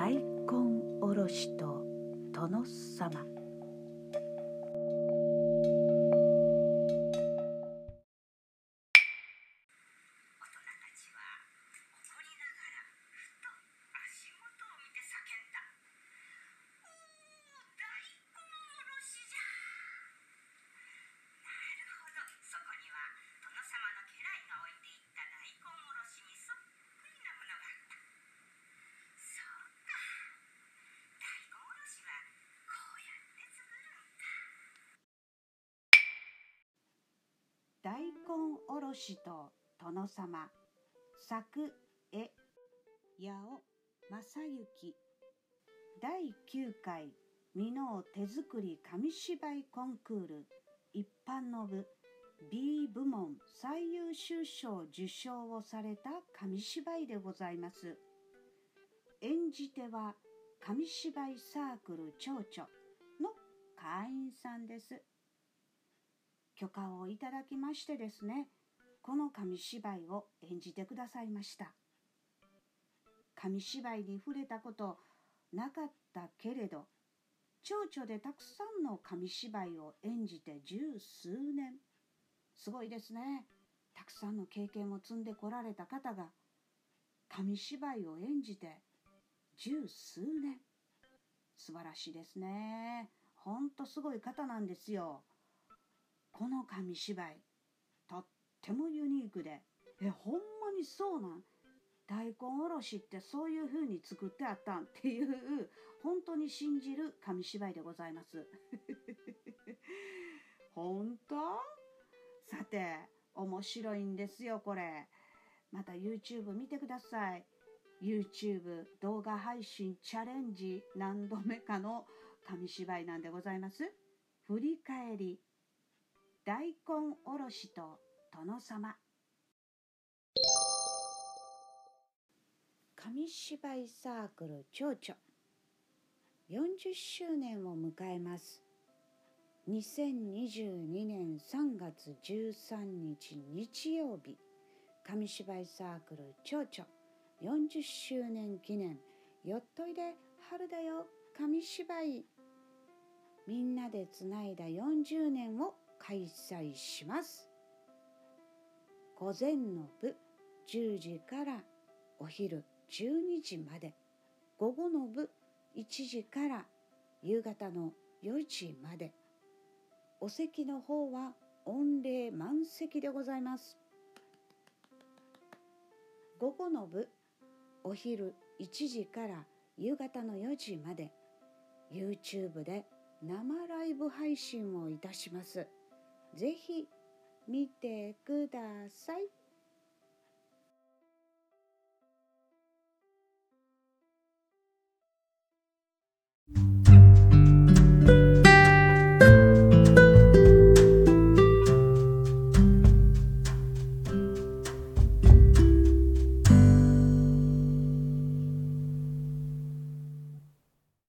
大根おろしと殿様。大根おろしと殿様。作絵八尾正幸第9回美濃手作り紙芝居コンクール。一般の部。B 部門最優秀賞受賞をされた紙芝居でございます。演じ手は紙芝居サークル蝶々の会員さんです。許可をいただきましてですねこの紙芝居を演じてくださいました。紙芝居に触れたことなかったけれど蝶々でたくさんの紙芝居を演じて十数年。すごいですね。たくさんの経験を積んでこられた方が紙芝居を演じて十数年。素晴らしいですね。ほんとすごい方なんですよ。この紙芝居とってもユニークで。えほんまにそうなん？大根おろしってそういう風に作ってあったんっていう本当に信じる紙芝居でございます。本当？さて面白いんですよこれ。また YouTube 見てください。YouTube 動画配信チャレンジ何度目かの紙芝居なんでございます。振り返り大根おろしと殿様。紙芝居サークル蝶々。40周年を迎えます。2022年3月13日日曜日。紙芝居サークル蝶々。40周年記念。よっといで春だよ。紙芝居。みんなでつないだ40年を開催します。午前の部10時からお昼12時まで。午後の部1時から夕方の4時まで。お席の方は御礼満席でございます。午後の部お昼1時から夕方の4時まで。YouTube で生ライブ配信をいたします。ぜひ見てください。